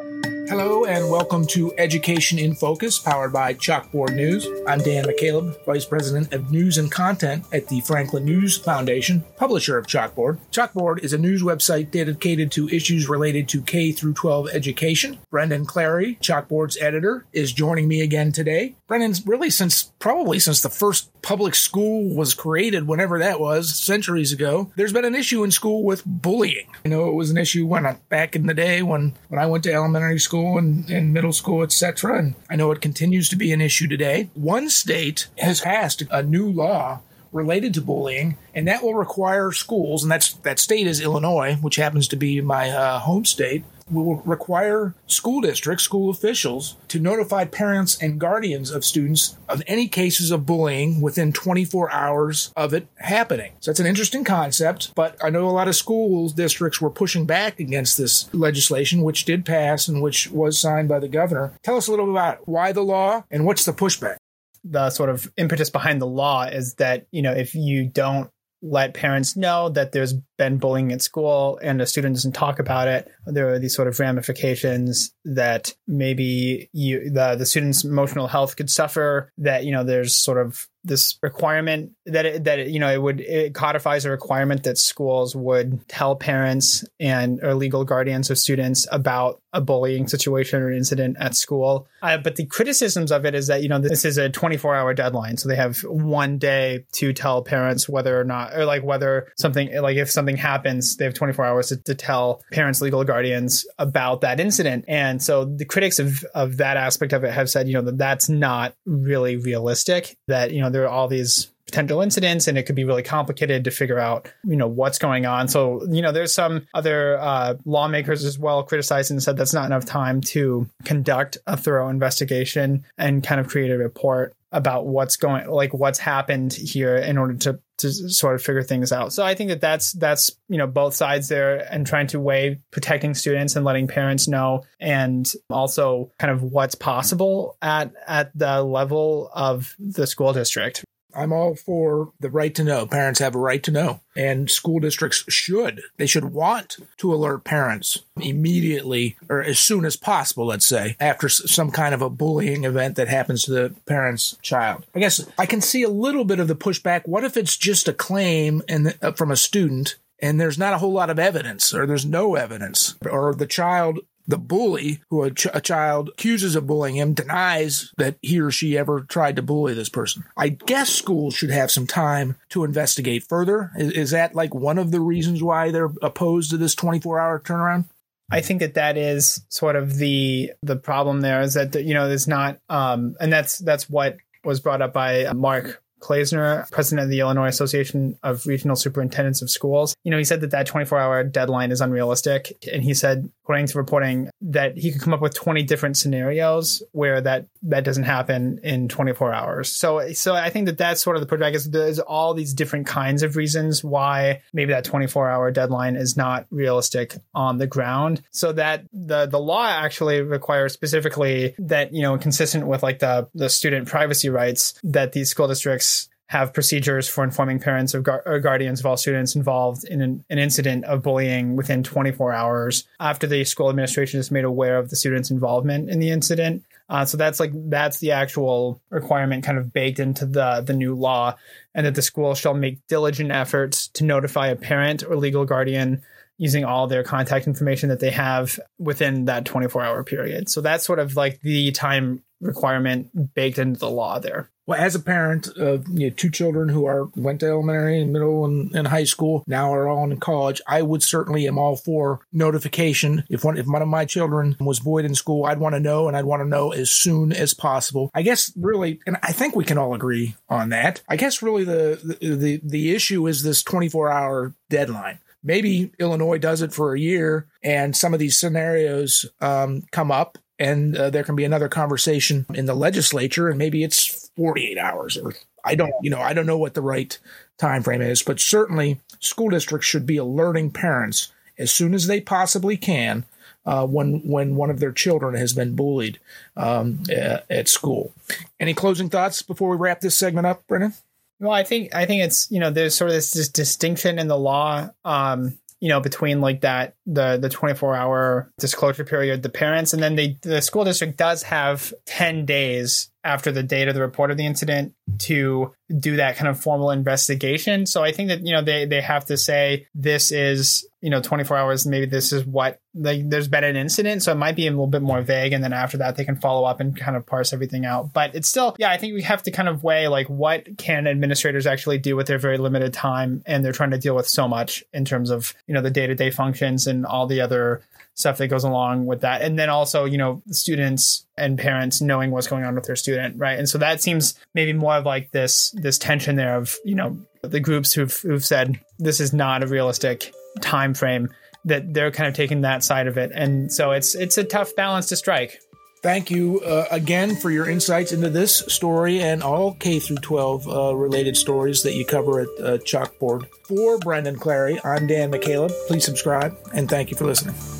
Hello and welcome to Education in Focus, powered by Chalkboard News. I'm Dan McCaleb, Vice President of News and Content at the Franklin News Foundation, publisher of Chalkboard. Chalkboard is a news website dedicated to issues related to K through 12 education. Brendan Clarey, Chalkboard's editor, is joining me again today. Brendan's really since probably since the first public school was created, whenever that was, centuries ago, there's been an issue in school with bullying. I know it was an issue when back in the day when when I went to elementary school and, and middle school, etc. And I know it continues to be an issue today. One state has passed a new law related to bullying, and that will require schools, and that's that state is Illinois, which happens to be my uh, home state, will require school districts, school officials to notify parents and guardians of students of any cases of bullying within 24 hours of it happening. So that's an interesting concept, but I know a lot of school districts were pushing back against this legislation, which did pass and which was signed by the governor. Tell us a little bit about why the law and what's the pushback the sort of impetus behind the law is that you know if you don't let parents know that there's been bullying at school and a student doesn't talk about it, there are these sort of ramifications that maybe you the the student's emotional health could suffer. That you know there's sort of this requirement that it, that it, you know it would it codifies a requirement that schools would tell parents and or legal guardians of students about a bullying situation or incident at school. Uh, but the criticisms of it is that you know this is a 24 hour deadline, so they have one day to tell parents whether or not or like whether something like if something happens, they have 24 hours to, to tell parents, legal guardians about that incident. And so the critics of of that aspect of it have said you know that that's not really realistic. That you know there are all these potential incidents and it could be really complicated to figure out you know what's going on. So you know there's some other uh, lawmakers as well criticized and said that's not enough time to conduct a thorough investigation and kind of create a report about what's going like what's happened here in order to to sort of figure things out. So I think that that's that's you know both sides there and trying to weigh protecting students and letting parents know and also kind of what's possible at at the level of the school district. I'm all for the right to know. Parents have a right to know, and school districts should. They should want to alert parents immediately or as soon as possible, let's say, after some kind of a bullying event that happens to the parent's child. I guess I can see a little bit of the pushback. What if it's just a claim and uh, from a student and there's not a whole lot of evidence or there's no evidence or the child the bully, who a, ch- a, child accuses of bullying him, denies that he or she ever tried to bully this person. I guess schools should have some time to investigate further. Is, is that like one of the reasons why they're opposed to this 24 hour turnaround? I think that that is sort of the the problem there is that you know there's not um and that's that's what was brought up by Mark Klaisner, president of the Illinois Association of Regional Superintendents of Schools, you know, he said that that 24 hour deadline is unrealistic. And he said, according to reporting, that he could come up with 20 different scenarios where that, that doesn't happen in 24 hours. So, so I think that that's sort of the project is there's all these different kinds of reasons why maybe that 24 hour deadline is not realistic on the ground. So that the, the law actually requires specifically that, you know, consistent with like the, the student privacy rights that these school districts have procedures for informing parents or, or guardians of all students involved in an, an, incident of bullying within 24 hours after the school administration is made aware of the student's involvement in the incident. Uh, so that's like that's the actual requirement kind of baked into the the new law, and that the school shall make diligent efforts to notify a parent or legal guardian using all their contact information that they have within that 24 hour period. So that's sort of like the time requirement baked into the law there. Well, as a parent of you know, two children who are went to elementary and middle and, and, high school, now are all in college, I would certainly am all for notification. If one if one of my children was bullied in school, I'd want to know, and I'd want to know as soon as possible. I guess really, and I think we can all agree on that. I guess really the the the, the issue is this 24 hour deadline maybe Illinois does it for a year and some of these scenarios um, come up and uh, there can be another conversation in the legislature and maybe it's 48 hours or I don't you know I don't know what the right time frame is but certainly school districts should be alerting parents as soon as they possibly can uh, when when one of their children has been bullied um, at school. Any closing thoughts before we wrap this segment up, Brennan? Well, I think I think it's you know there's sort of this, this distinction in the law um, you know, between like that the the 24 hour disclosure period, the parents, and then they the school district does have 10 days after the date of the report of the incident to do that kind of formal investigation. So I think that you know they they have to say this is you know 24 hours maybe this is what like there's been an incident. So it might be a little bit more vague. And then after that they can follow up and kind of parse everything out. But it's still yeah i think we have to kind of weigh like what can administrators actually do with their very limited time? And they're trying to deal with so much in terms of you know the day-to-day functions and all the other stuff that goes along with that. And then also, you know, students and parents knowing what's going on with their student, right? And so that seems maybe more of like this this tension there of, you know, the groups who've who've said this is not a realistic time frame that they're kind of taking that side of it. And so it's it's a tough balance to strike. Thank you uh, again for your insights into this story and all K through 12 uh, related stories that you cover at uh, Chalkboard. For Brendan Clarey, I'm Dan McCaleb. Please subscribe and thank you for listening.